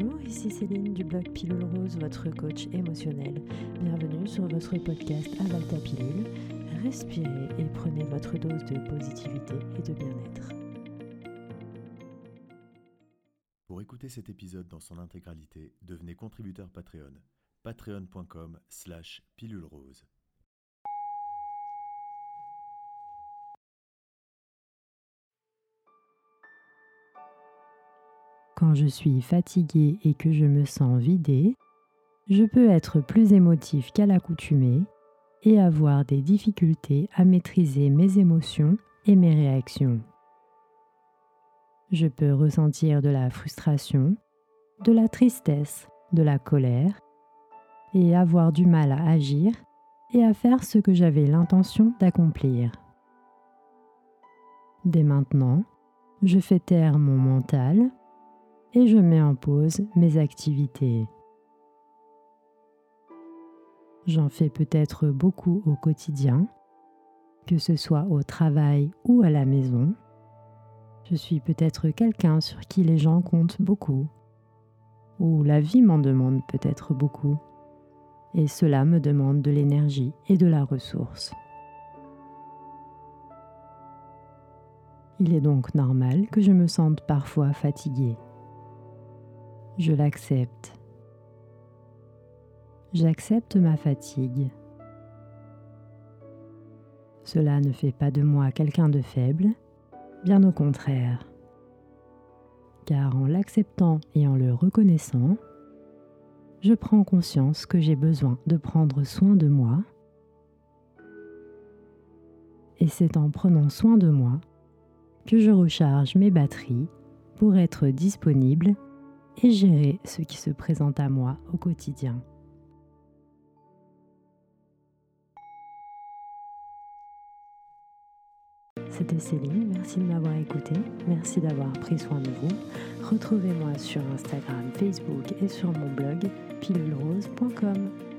Bonjour, ici Céline du blog Pilule Rose, votre coach émotionnel. Bienvenue sur votre podcast Aval ta pilule. Respirez et prenez votre dose de positivité et de bien-être. Pour écouter cet épisode dans son intégralité, devenez contributeur Patreon. patreon.com slash pilule rose. Quand je suis fatiguée et que je me sens vidée, je peux être plus émotif qu'à l'accoutumée et avoir des difficultés à maîtriser mes émotions et mes réactions. Je peux ressentir de la frustration, de la tristesse, de la colère et avoir du mal à agir et à faire ce que j'avais l'intention d'accomplir. Dès maintenant, je fais taire mon mental et je mets en pause mes activités. J'en fais peut-être beaucoup au quotidien, que ce soit au travail ou à la maison. Je suis peut-être quelqu'un sur qui les gens comptent beaucoup, ou la vie m'en demande peut-être beaucoup, et cela me demande de l'énergie et de la ressource. Il est donc normal que je me sente parfois fatiguée je l'accepte. J'accepte ma fatigue. Cela ne fait pas de moi quelqu'un de faible, bien au contraire. Car en l'acceptant et en le reconnaissant, je prends conscience que j'ai besoin de prendre soin de moi. Et c'est en prenant soin de moi que je recharge mes batteries pour être disponible et gérer ce qui se présente à moi au quotidien. C'était Céline, merci de m'avoir écouté, merci d'avoir pris soin de vous. Retrouvez-moi sur Instagram, Facebook et sur mon blog pilulrose.com.